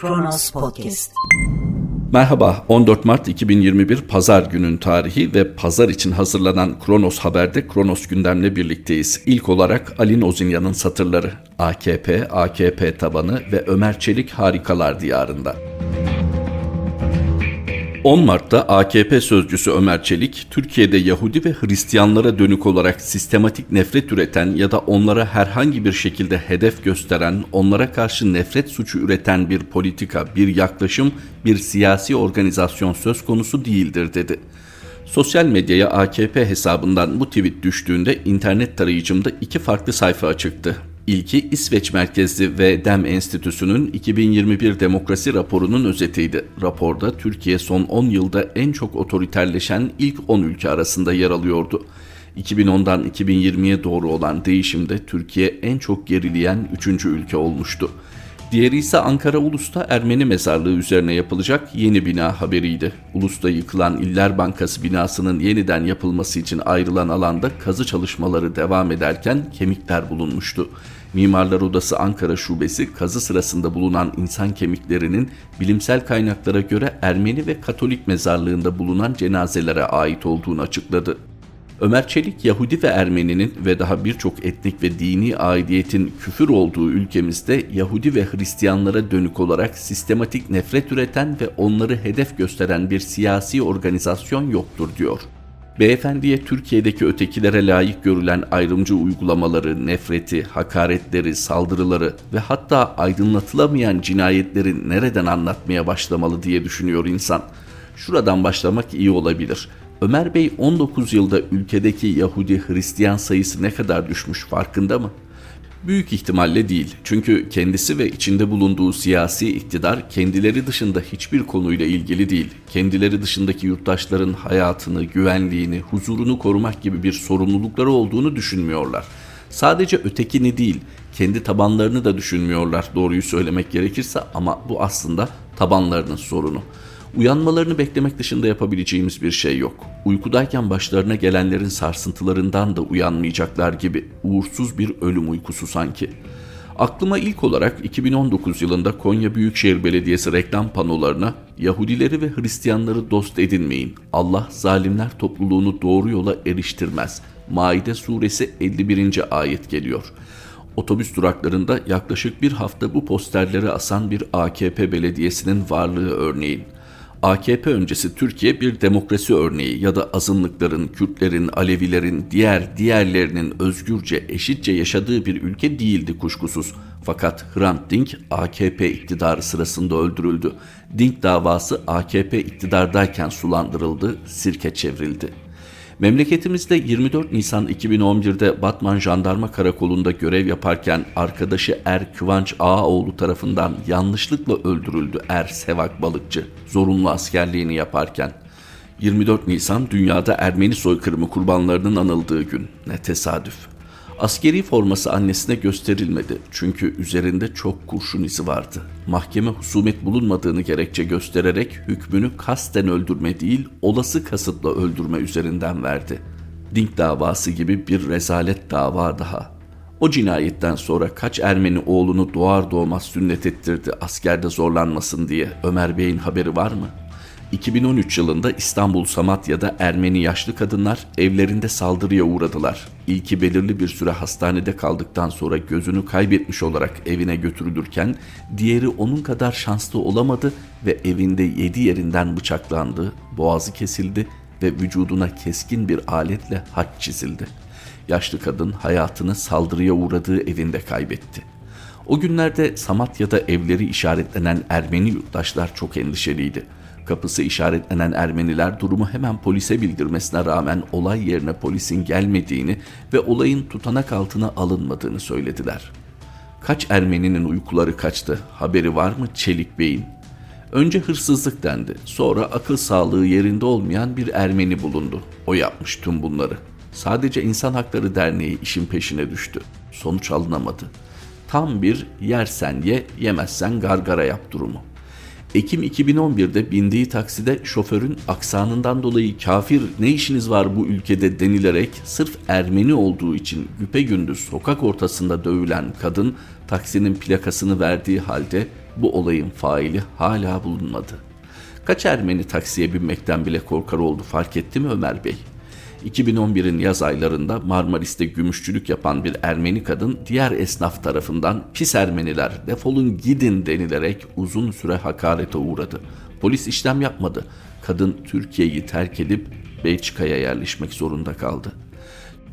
Kronos Podcast. Merhaba, 14 Mart 2021 Pazar günün tarihi ve pazar için hazırlanan Kronos Haber'de Kronos gündemle birlikteyiz. İlk olarak Ali Nozinyan'ın satırları, AKP, AKP tabanı ve Ömer Çelik harikalar diyarında. 10 Mart'ta AKP sözcüsü Ömer Çelik, Türkiye'de Yahudi ve Hristiyanlara dönük olarak sistematik nefret üreten ya da onlara herhangi bir şekilde hedef gösteren, onlara karşı nefret suçu üreten bir politika, bir yaklaşım, bir siyasi organizasyon söz konusu değildir dedi. Sosyal medyaya AKP hesabından bu tweet düştüğünde internet tarayıcımda iki farklı sayfa açıktı. İlki İsveç merkezli ve Dem Enstitüsü'nün 2021 demokrasi raporunun özetiydi. Raporda Türkiye son 10 yılda en çok otoriterleşen ilk 10 ülke arasında yer alıyordu. 2010'dan 2020'ye doğru olan değişimde Türkiye en çok gerileyen 3. ülke olmuştu. Diğeri ise Ankara Ulus'ta Ermeni mezarlığı üzerine yapılacak yeni bina haberiydi. Ulus'ta yıkılan İller Bankası binasının yeniden yapılması için ayrılan alanda kazı çalışmaları devam ederken kemikler bulunmuştu. Mimarlar Odası Ankara Şubesi kazı sırasında bulunan insan kemiklerinin bilimsel kaynaklara göre Ermeni ve Katolik mezarlığında bulunan cenazelere ait olduğunu açıkladı. Ömer Çelik Yahudi ve Ermeninin ve daha birçok etnik ve dini aidiyetin küfür olduğu ülkemizde Yahudi ve Hristiyanlara dönük olarak sistematik nefret üreten ve onları hedef gösteren bir siyasi organizasyon yoktur diyor. Beyefendiye Türkiye'deki ötekilere layık görülen ayrımcı uygulamaları, nefreti, hakaretleri, saldırıları ve hatta aydınlatılamayan cinayetleri nereden anlatmaya başlamalı diye düşünüyor insan. Şuradan başlamak iyi olabilir. Ömer Bey 19 yılda ülkedeki Yahudi Hristiyan sayısı ne kadar düşmüş farkında mı? Büyük ihtimalle değil. Çünkü kendisi ve içinde bulunduğu siyasi iktidar kendileri dışında hiçbir konuyla ilgili değil. Kendileri dışındaki yurttaşların hayatını, güvenliğini, huzurunu korumak gibi bir sorumlulukları olduğunu düşünmüyorlar. Sadece ötekini değil, kendi tabanlarını da düşünmüyorlar doğruyu söylemek gerekirse ama bu aslında tabanlarının sorunu. Uyanmalarını beklemek dışında yapabileceğimiz bir şey yok. Uykudayken başlarına gelenlerin sarsıntılarından da uyanmayacaklar gibi uğursuz bir ölüm uykusu sanki. Aklıma ilk olarak 2019 yılında Konya Büyükşehir Belediyesi reklam panolarına Yahudileri ve Hristiyanları dost edinmeyin. Allah zalimler topluluğunu doğru yola eriştirmez. Maide suresi 51. ayet geliyor. Otobüs duraklarında yaklaşık bir hafta bu posterleri asan bir AKP belediyesinin varlığı örneğin. AKP öncesi Türkiye bir demokrasi örneği ya da azınlıkların, Kürtlerin, Alevilerin, diğer diğerlerinin özgürce, eşitçe yaşadığı bir ülke değildi kuşkusuz. Fakat Hrant Dink AKP iktidarı sırasında öldürüldü. Dink davası AKP iktidardayken sulandırıldı, sirke çevrildi. Memleketimizde 24 Nisan 2011'de Batman Jandarma Karakolu'nda görev yaparken arkadaşı Er Kıvanç Ağaoğlu tarafından yanlışlıkla öldürüldü Er Sevak Balıkçı zorunlu askerliğini yaparken. 24 Nisan dünyada Ermeni soykırımı kurbanlarının anıldığı gün. Ne tesadüf. Askeri forması annesine gösterilmedi çünkü üzerinde çok kurşun izi vardı. Mahkeme husumet bulunmadığını gerekçe göstererek hükmünü kasten öldürme değil olası kasıtla öldürme üzerinden verdi. Dink davası gibi bir rezalet dava daha. O cinayetten sonra kaç Ermeni oğlunu doğar doğmaz sünnet ettirdi askerde zorlanmasın diye Ömer Bey'in haberi var mı?'' 2013 yılında İstanbul Samatya'da Ermeni yaşlı kadınlar evlerinde saldırıya uğradılar. İlki belirli bir süre hastanede kaldıktan sonra gözünü kaybetmiş olarak evine götürülürken diğeri onun kadar şanslı olamadı ve evinde yedi yerinden bıçaklandı, boğazı kesildi ve vücuduna keskin bir aletle haç çizildi. Yaşlı kadın hayatını saldırıya uğradığı evinde kaybetti. O günlerde Samatya'da evleri işaretlenen Ermeni yurttaşlar çok endişeliydi kapısı işaretlenen Ermeniler durumu hemen polise bildirmesine rağmen olay yerine polisin gelmediğini ve olayın tutanak altına alınmadığını söylediler. Kaç Ermeninin uykuları kaçtı, haberi var mı Çelik Bey'in? Önce hırsızlık dendi, sonra akıl sağlığı yerinde olmayan bir Ermeni bulundu. O yapmış tüm bunları. Sadece İnsan Hakları Derneği işin peşine düştü. Sonuç alınamadı. Tam bir yersen ye, yemezsen gargara yap durumu. Ekim 2011'de bindiği takside şoförün aksanından dolayı kafir ne işiniz var bu ülkede denilerek sırf Ermeni olduğu için güpe gündüz sokak ortasında dövülen kadın taksinin plakasını verdiği halde Bu olayın faili hala bulunmadı. Kaç Ermeni taksiye binmekten bile korkar oldu fark etti mi Ömer Bey? 2011'in yaz aylarında Marmaris'te gümüşçülük yapan bir Ermeni kadın diğer esnaf tarafından pis Ermeniler defolun gidin denilerek uzun süre hakarete uğradı. Polis işlem yapmadı. Kadın Türkiye'yi terk edip Belçika'ya yerleşmek zorunda kaldı.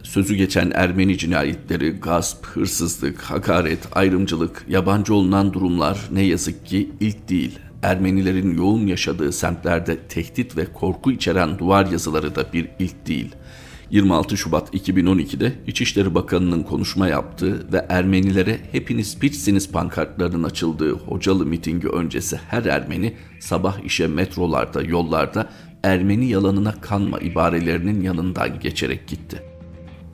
Sözü geçen Ermeni cinayetleri, gasp, hırsızlık, hakaret, ayrımcılık, yabancı olunan durumlar ne yazık ki ilk değil. Ermenilerin yoğun yaşadığı semtlerde tehdit ve korku içeren duvar yazıları da bir ilk değil. 26 Şubat 2012'de İçişleri Bakanı'nın konuşma yaptığı ve Ermenilere hepiniz piçsiniz pankartlarının açıldığı hocalı mitingi öncesi her Ermeni sabah işe metrolarda, yollarda Ermeni yalanına kanma ibarelerinin yanından geçerek gitti.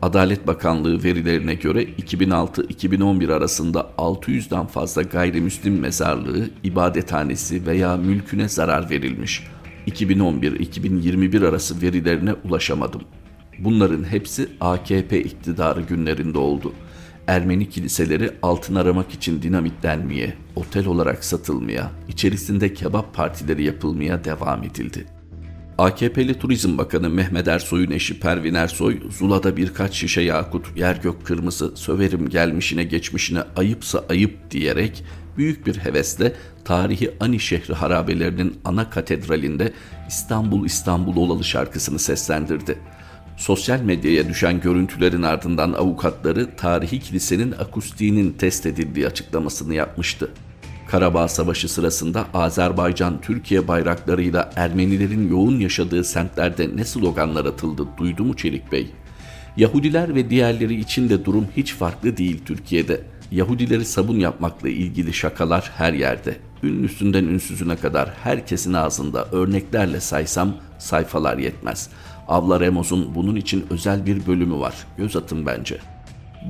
Adalet Bakanlığı verilerine göre 2006-2011 arasında 600'den fazla gayrimüslim mezarlığı, ibadethanesi veya mülküne zarar verilmiş. 2011-2021 arası verilerine ulaşamadım. Bunların hepsi AKP iktidarı günlerinde oldu. Ermeni kiliseleri altın aramak için dinamitlenmeye, otel olarak satılmaya, içerisinde kebap partileri yapılmaya devam edildi. AKP'li Turizm Bakanı Mehmet Ersoy'un eşi Pervin Ersoy, Zula'da birkaç şişe yakut, yer gök kırmızı, söverim gelmişine geçmişine ayıpsa ayıp diyerek büyük bir hevesle tarihi Ani şehri harabelerinin ana katedralinde İstanbul İstanbul olalı şarkısını seslendirdi. Sosyal medyaya düşen görüntülerin ardından avukatları tarihi kilisenin akustiğinin test edildiği açıklamasını yapmıştı. Karabağ Savaşı sırasında Azerbaycan Türkiye bayraklarıyla Ermenilerin yoğun yaşadığı semtlerde ne sloganlar atıldı duydu mu Çelik Bey? Yahudiler ve diğerleri için de durum hiç farklı değil Türkiye'de. Yahudileri sabun yapmakla ilgili şakalar her yerde. Ünlüsünden ünsüzüne kadar herkesin ağzında örneklerle saysam sayfalar yetmez. Avla Remoz'un bunun için özel bir bölümü var. Göz atın bence.''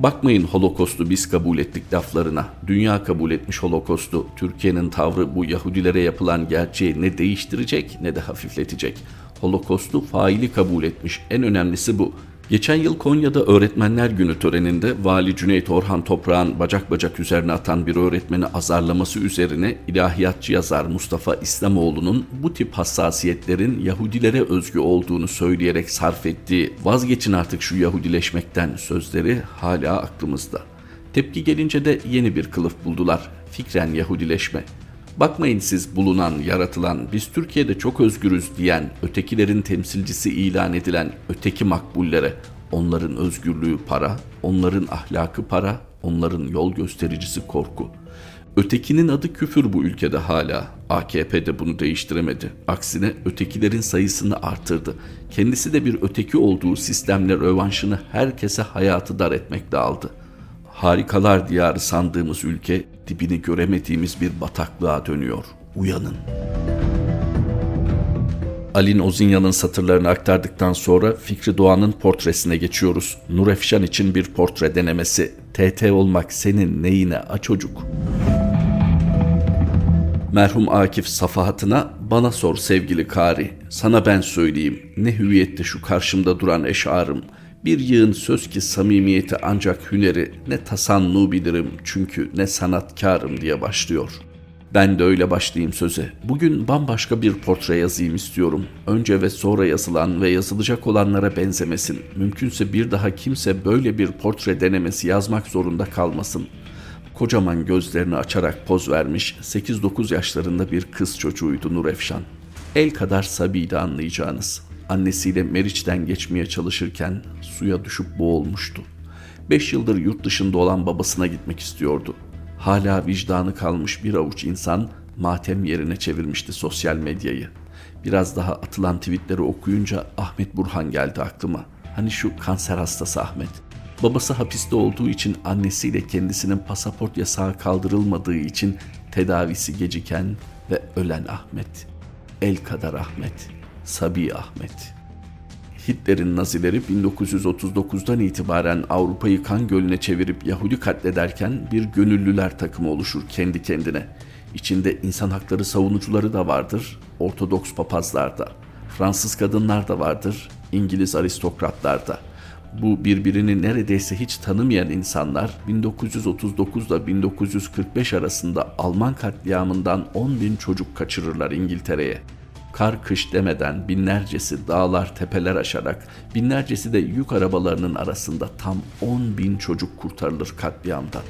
Bakmayın Holokostu biz kabul ettik laflarına. Dünya kabul etmiş Holokostu. Türkiye'nin tavrı bu Yahudilere yapılan gerçeği ne değiştirecek ne de hafifletecek. Holokostu faili kabul etmiş. En önemlisi bu. Geçen yıl Konya'da Öğretmenler Günü töreninde Vali Cüneyt Orhan Toprağ'ın bacak bacak üzerine atan bir öğretmeni azarlaması üzerine ilahiyatçı yazar Mustafa İslamoğlu'nun bu tip hassasiyetlerin Yahudilere özgü olduğunu söyleyerek sarf ettiği vazgeçin artık şu Yahudileşmekten sözleri hala aklımızda. Tepki gelince de yeni bir kılıf buldular. Fikren Yahudileşme. Bakmayın siz bulunan, yaratılan, biz Türkiye'de çok özgürüz diyen, ötekilerin temsilcisi ilan edilen öteki makbullere, onların özgürlüğü para, onların ahlakı para, onların yol göstericisi korku. Ötekinin adı küfür bu ülkede hala. AKP de bunu değiştiremedi. Aksine ötekilerin sayısını artırdı. Kendisi de bir öteki olduğu sistemle rövanşını herkese hayatı dar etmekle aldı. Harikalar diyarı sandığımız ülke dibini göremediğimiz bir bataklığa dönüyor. Uyanın. Alin Ozinya'nın satırlarını aktardıktan sonra Fikri Doğan'ın portresine geçiyoruz. Nur Efşan için bir portre denemesi. TT olmak senin neyine a çocuk? Merhum Akif safahatına bana sor sevgili Kari. Sana ben söyleyeyim ne hüviyette şu karşımda duran eşarım.'' Bir yığın söz ki samimiyeti ancak hüneri ne tasannu bilirim çünkü ne sanatkarım diye başlıyor. Ben de öyle başlayayım söze. Bugün bambaşka bir portre yazayım istiyorum. Önce ve sonra yazılan ve yazılacak olanlara benzemesin. Mümkünse bir daha kimse böyle bir portre denemesi yazmak zorunda kalmasın. Kocaman gözlerini açarak poz vermiş 8-9 yaşlarında bir kız çocuğuydu Nur Efşan. El kadar sabiydi anlayacağınız annesiyle Meriç'ten geçmeye çalışırken suya düşüp boğulmuştu. Beş yıldır yurt dışında olan babasına gitmek istiyordu. Hala vicdanı kalmış bir avuç insan matem yerine çevirmişti sosyal medyayı. Biraz daha atılan tweetleri okuyunca Ahmet Burhan geldi aklıma. Hani şu kanser hastası Ahmet. Babası hapiste olduğu için annesiyle kendisinin pasaport yasağı kaldırılmadığı için tedavisi geciken ve ölen Ahmet. El kadar Ahmet. Sabi Ahmet. Hitler'in Nazileri 1939'dan itibaren Avrupa'yı kan gölüne çevirip Yahudi katlederken bir gönüllüler takımı oluşur kendi kendine. İçinde insan hakları savunucuları da vardır, Ortodoks papazlar da. Fransız kadınlar da vardır, İngiliz aristokratlar da. Bu birbirini neredeyse hiç tanımayan insanlar 1939 ile 1945 arasında Alman katliamından 10 bin çocuk kaçırırlar İngiltere'ye. Kar kış demeden binlercesi dağlar tepeler aşarak binlercesi de yük arabalarının arasında tam 10 bin çocuk kurtarılır katliamdan.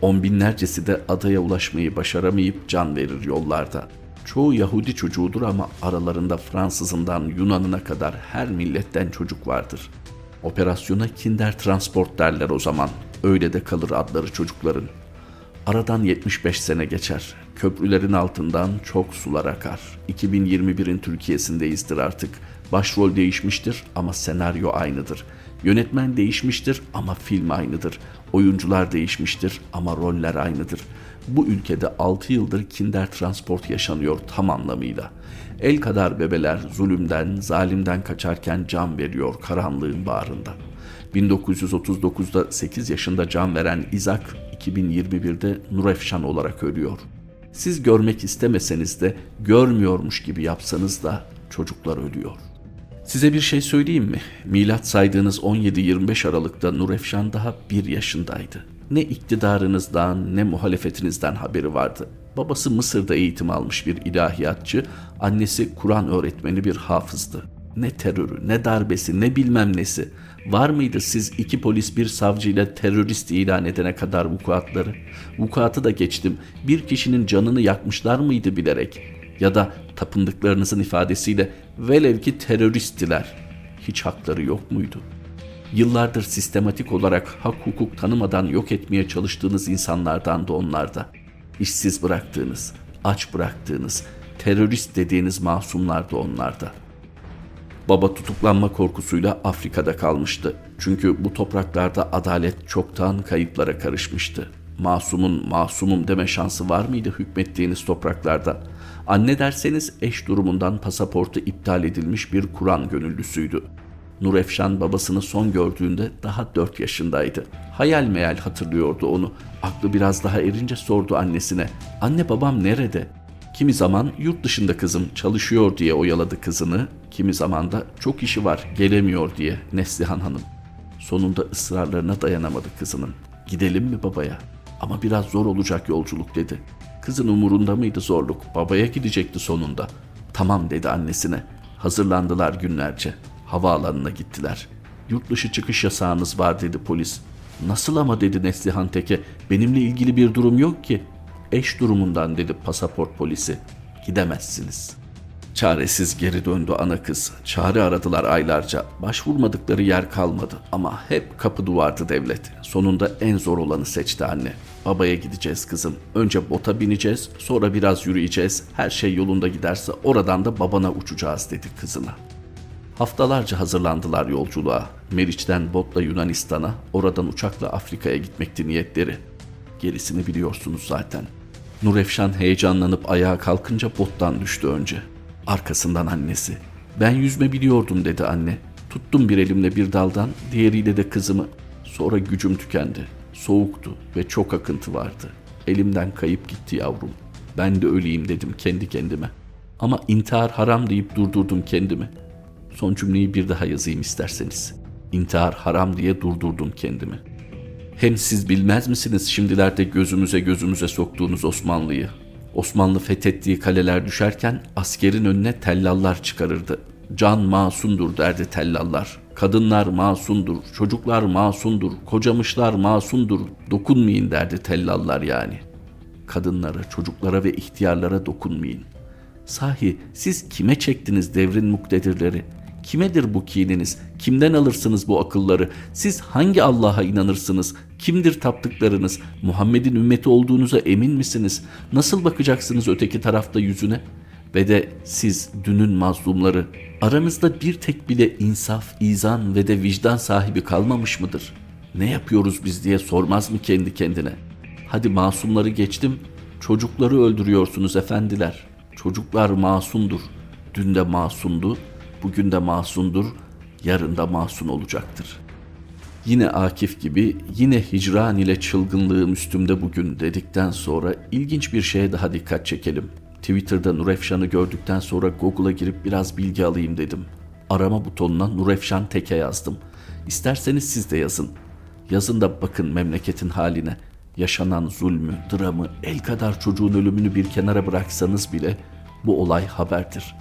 On binlercesi de adaya ulaşmayı başaramayıp can verir yollarda. Çoğu Yahudi çocuğudur ama aralarında Fransızından Yunanına kadar her milletten çocuk vardır. Operasyona Kinder Transport derler o zaman. Öyle de kalır adları çocukların. Aradan 75 sene geçer. Köprülerin altından çok sular akar. 2021'in Türkiye'sindeyizdir artık. Başrol değişmiştir ama senaryo aynıdır. Yönetmen değişmiştir ama film aynıdır. Oyuncular değişmiştir ama roller aynıdır. Bu ülkede 6 yıldır kinder transport yaşanıyor tam anlamıyla. El kadar bebeler zulümden, zalimden kaçarken can veriyor karanlığın bağrında. 1939'da 8 yaşında can veren İzak 2021'de Nurefşan olarak ölüyor. Siz görmek istemeseniz de görmüyormuş gibi yapsanız da çocuklar ölüyor. Size bir şey söyleyeyim mi? Milat saydığınız 17-25 Aralık'ta Nurefşan daha bir yaşındaydı. Ne iktidarınızdan ne muhalefetinizden haberi vardı. Babası Mısır'da eğitim almış bir ilahiyatçı, annesi Kur'an öğretmeni bir hafızdı. Ne terörü, ne darbesi, ne bilmem nesi. Var mıydı siz iki polis bir savcıyla terörist ilan edene kadar vukuatları? Vukuatı da geçtim. Bir kişinin canını yakmışlar mıydı bilerek? Ya da tapındıklarınızın ifadesiyle velev ki teröristtiler. Hiç hakları yok muydu? Yıllardır sistematik olarak hak hukuk tanımadan yok etmeye çalıştığınız insanlardan da onlarda. İşsiz bıraktığınız, aç bıraktığınız, terörist dediğiniz masumlar da onlarda. Baba tutuklanma korkusuyla Afrika'da kalmıştı. Çünkü bu topraklarda adalet çoktan kayıplara karışmıştı. Masumun masumum deme şansı var mıydı hükmettiğiniz topraklarda? Anne derseniz eş durumundan pasaportu iptal edilmiş bir Kur'an gönüllüsüydü. Nurefşan babasını son gördüğünde daha dört yaşındaydı. Hayal meyal hatırlıyordu onu. Aklı biraz daha erince sordu annesine. Anne babam nerede? Kimi zaman yurt dışında kızım çalışıyor diye oyaladı kızını. Kimi zaman da çok işi var gelemiyor diye Neslihan Hanım. Sonunda ısrarlarına dayanamadı kızının. Gidelim mi babaya? Ama biraz zor olacak yolculuk dedi. Kızın umurunda mıydı zorluk? Babaya gidecekti sonunda. Tamam dedi annesine. Hazırlandılar günlerce. Havaalanına gittiler. Yurt dışı çıkış yasağınız var dedi polis. Nasıl ama dedi Neslihan Teke. Benimle ilgili bir durum yok ki. Eş durumundan dedi pasaport polisi. Gidemezsiniz. Çaresiz geri döndü ana kız. Çare aradılar aylarca. Başvurmadıkları yer kalmadı ama hep kapı duvardı devlet. Sonunda en zor olanı seçti anne. Babaya gideceğiz kızım. Önce bota bineceğiz, sonra biraz yürüyeceğiz. Her şey yolunda giderse oradan da babana uçacağız dedi kızına. Haftalarca hazırlandılar yolculuğa. Meriç'ten botla Yunanistan'a, oradan uçakla Afrika'ya gitmekti niyetleri. Gerisini biliyorsunuz zaten. Nurefşan heyecanlanıp ayağa kalkınca bottan düştü önce. Arkasından annesi. Ben yüzme biliyordum dedi anne. Tuttum bir elimle bir daldan, diğeriyle de kızımı. Sonra gücüm tükendi. Soğuktu ve çok akıntı vardı. Elimden kayıp gitti yavrum. Ben de öleyim dedim kendi kendime. Ama intihar haram deyip durdurdum kendimi. Son cümleyi bir daha yazayım isterseniz. İntihar haram diye durdurdum kendimi. Hem siz bilmez misiniz şimdilerde gözümüze gözümüze soktuğunuz Osmanlı'yı? Osmanlı fethettiği kaleler düşerken askerin önüne tellallar çıkarırdı. Can masundur derdi tellallar. Kadınlar masundur, çocuklar masundur, kocamışlar masundur, dokunmayın derdi tellallar yani. Kadınlara, çocuklara ve ihtiyarlara dokunmayın. Sahi siz kime çektiniz devrin muktedirleri? Kimedir bu kininiz? Kimden alırsınız bu akılları? Siz hangi Allah'a inanırsınız? Kimdir taptıklarınız? Muhammed'in ümmeti olduğunuza emin misiniz? Nasıl bakacaksınız öteki tarafta yüzüne? Ve de siz dünün mazlumları aranızda bir tek bile insaf, izan ve de vicdan sahibi kalmamış mıdır? Ne yapıyoruz biz diye sormaz mı kendi kendine? Hadi masumları geçtim, çocukları öldürüyorsunuz efendiler. Çocuklar masumdur. Dün de masumdu, bugün de masumdur, yarın da masum olacaktır. Yine Akif gibi yine hicran ile çılgınlığım üstümde bugün dedikten sonra ilginç bir şeye daha dikkat çekelim. Twitter'da Nurefşan'ı gördükten sonra Google'a girip biraz bilgi alayım dedim. Arama butonuna Nurefşan Teke yazdım. İsterseniz siz de yazın. Yazın da bakın memleketin haline. Yaşanan zulmü, dramı, el kadar çocuğun ölümünü bir kenara bıraksanız bile bu olay haberdir.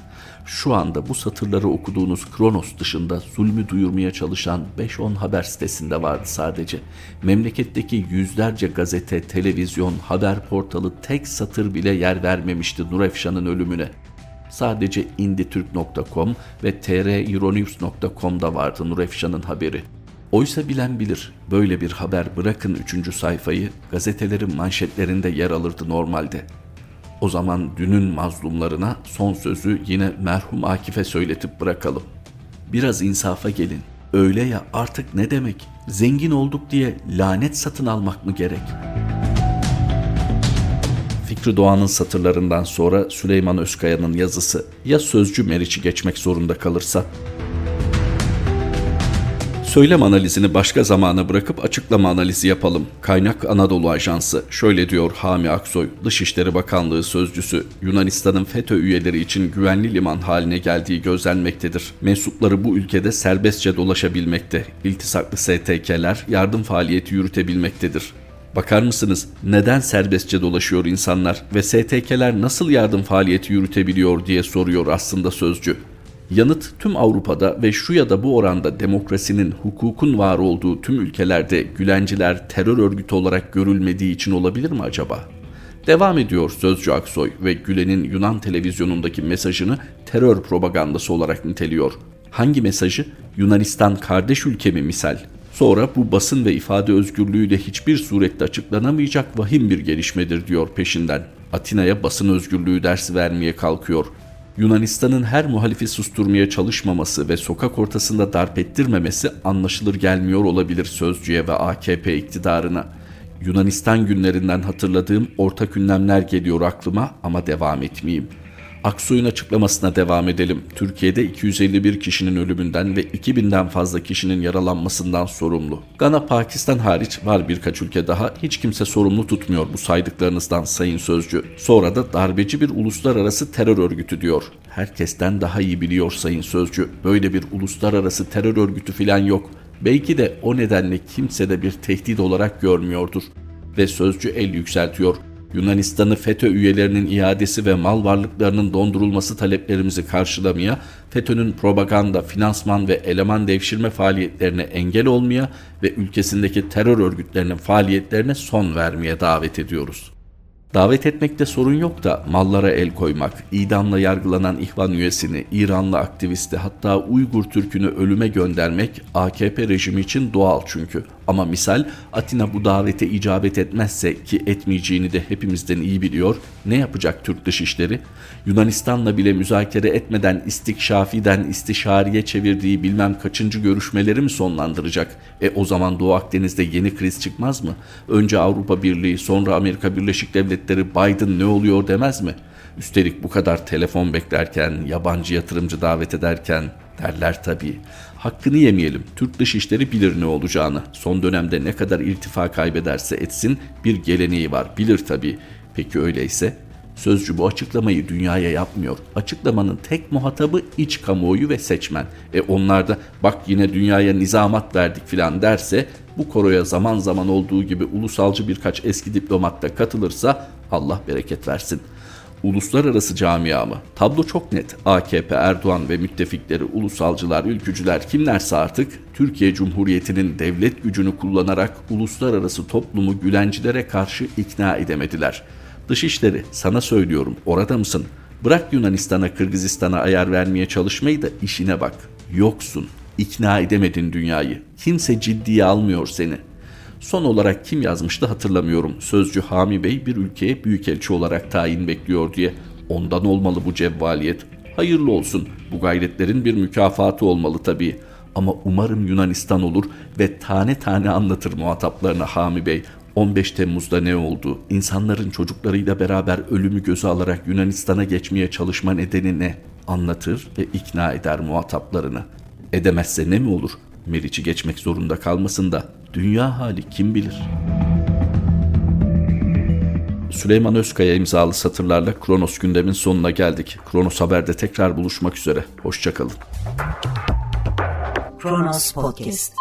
Şu anda bu satırları okuduğunuz Kronos dışında zulmü duyurmaya çalışan 5-10 haber sitesinde vardı sadece. Memleketteki yüzlerce gazete, televizyon, haber portalı tek satır bile yer vermemişti Nurefşan'ın ölümüne. Sadece inditürk.com ve treuronews.com'da vardı Nurefşan'ın haberi. Oysa bilen bilir, böyle bir haber bırakın üçüncü sayfayı, gazetelerin manşetlerinde yer alırdı normalde. O zaman dünün mazlumlarına son sözü yine merhum Akif'e söyletip bırakalım. Biraz insafa gelin. Öyle ya artık ne demek? Zengin olduk diye lanet satın almak mı gerek? Fikri Doğan'ın satırlarından sonra Süleyman Özkaya'nın yazısı ya sözcü Meriç'i geçmek zorunda kalırsa Söylem analizini başka zamana bırakıp açıklama analizi yapalım. Kaynak Anadolu Ajansı. Şöyle diyor Hami Aksoy, Dışişleri Bakanlığı sözcüsü. Yunanistan'ın FETÖ üyeleri için güvenli liman haline geldiği gözlenmektedir. Mensupları bu ülkede serbestçe dolaşabilmekte. İltisaklı STK'ler yardım faaliyeti yürütebilmektedir. Bakar mısınız neden serbestçe dolaşıyor insanlar ve STK'ler nasıl yardım faaliyeti yürütebiliyor diye soruyor aslında sözcü. Yanıt tüm Avrupa'da ve şu ya da bu oranda demokrasinin, hukukun var olduğu tüm ülkelerde Gülenciler terör örgütü olarak görülmediği için olabilir mi acaba? Devam ediyor Sözcü Aksoy ve Gülen'in Yunan televizyonundaki mesajını terör propagandası olarak niteliyor. Hangi mesajı? Yunanistan kardeş ülke mi misal? Sonra bu basın ve ifade özgürlüğü de hiçbir surette açıklanamayacak vahim bir gelişmedir diyor peşinden. Atina'ya basın özgürlüğü dersi vermeye kalkıyor. Yunanistan'ın her muhalifi susturmaya çalışmaması ve sokak ortasında darp ettirmemesi anlaşılır gelmiyor olabilir sözcüye ve AKP iktidarına. Yunanistan günlerinden hatırladığım ortak ünlemler geliyor aklıma ama devam etmeyeyim.'' Aksoy'un açıklamasına devam edelim. Türkiye'de 251 kişinin ölümünden ve 2000'den fazla kişinin yaralanmasından sorumlu. Gana, Pakistan hariç var birkaç ülke daha. Hiç kimse sorumlu tutmuyor bu saydıklarınızdan sayın sözcü. Sonra da darbeci bir uluslararası terör örgütü diyor. Herkesten daha iyi biliyor sayın sözcü. Böyle bir uluslararası terör örgütü filan yok. Belki de o nedenle kimse de bir tehdit olarak görmüyordur. Ve sözcü el yükseltiyor. Yunanistan'ı FETÖ üyelerinin iadesi ve mal varlıklarının dondurulması taleplerimizi karşılamaya, FETÖ'nün propaganda, finansman ve eleman devşirme faaliyetlerine engel olmaya ve ülkesindeki terör örgütlerinin faaliyetlerine son vermeye davet ediyoruz. Davet etmekte sorun yok da mallara el koymak, idamla yargılanan ihvan üyesini, İranlı aktivisti hatta Uygur Türk'ünü ölüme göndermek AKP rejimi için doğal çünkü. Ama misal Atina bu davete icabet etmezse ki etmeyeceğini de hepimizden iyi biliyor. Ne yapacak Türk Dışişleri? Yunanistan'la bile müzakere etmeden istikşafiden istişariye çevirdiği bilmem kaçıncı görüşmeleri mi sonlandıracak? E o zaman Doğu Akdeniz'de yeni kriz çıkmaz mı? Önce Avrupa Birliği sonra Amerika Birleşik Devletleri Biden ne oluyor demez mi? Üstelik bu kadar telefon beklerken, yabancı yatırımcı davet ederken derler tabii. Hakkını yemeyelim. Türk Dışişleri bilir ne olacağını. Son dönemde ne kadar irtifa kaybederse etsin bir geleneği var. Bilir tabii. Peki öyleyse Sözcü bu açıklamayı dünyaya yapmıyor. Açıklamanın tek muhatabı iç kamuoyu ve seçmen. E onlar da bak yine dünyaya nizamat verdik filan derse bu koroya zaman zaman olduğu gibi ulusalcı birkaç eski diplomat da katılırsa Allah bereket versin.'' Uluslararası camia mı? Tablo çok net. AKP, Erdoğan ve müttefikleri, ulusalcılar, ülkücüler kimlerse artık Türkiye Cumhuriyeti'nin devlet gücünü kullanarak uluslararası toplumu Gülencilere karşı ikna edemediler. Dışişleri sana söylüyorum orada mısın? Bırak Yunanistan'a, Kırgızistan'a ayar vermeye çalışmayı da işine bak. Yoksun. İkna edemedin dünyayı. Kimse ciddiye almıyor seni.'' Son olarak kim yazmıştı hatırlamıyorum. Sözcü Hami Bey bir ülkeye büyükelçi olarak tayin bekliyor diye. Ondan olmalı bu cevvaliyet. Hayırlı olsun. Bu gayretlerin bir mükafatı olmalı tabii. Ama umarım Yunanistan olur ve tane tane anlatır muhataplarına Hami Bey. 15 Temmuz'da ne oldu? İnsanların çocuklarıyla beraber ölümü göze alarak Yunanistan'a geçmeye çalışma nedeni ne? Anlatır ve ikna eder muhataplarını. Edemezse ne mi olur? Meriç'i geçmek zorunda kalmasın da dünya hali kim bilir? Süleyman Özkaya imzalı satırlarla Kronos gündemin sonuna geldik. Kronos Haber'de tekrar buluşmak üzere. Hoşçakalın. Kronos Podcast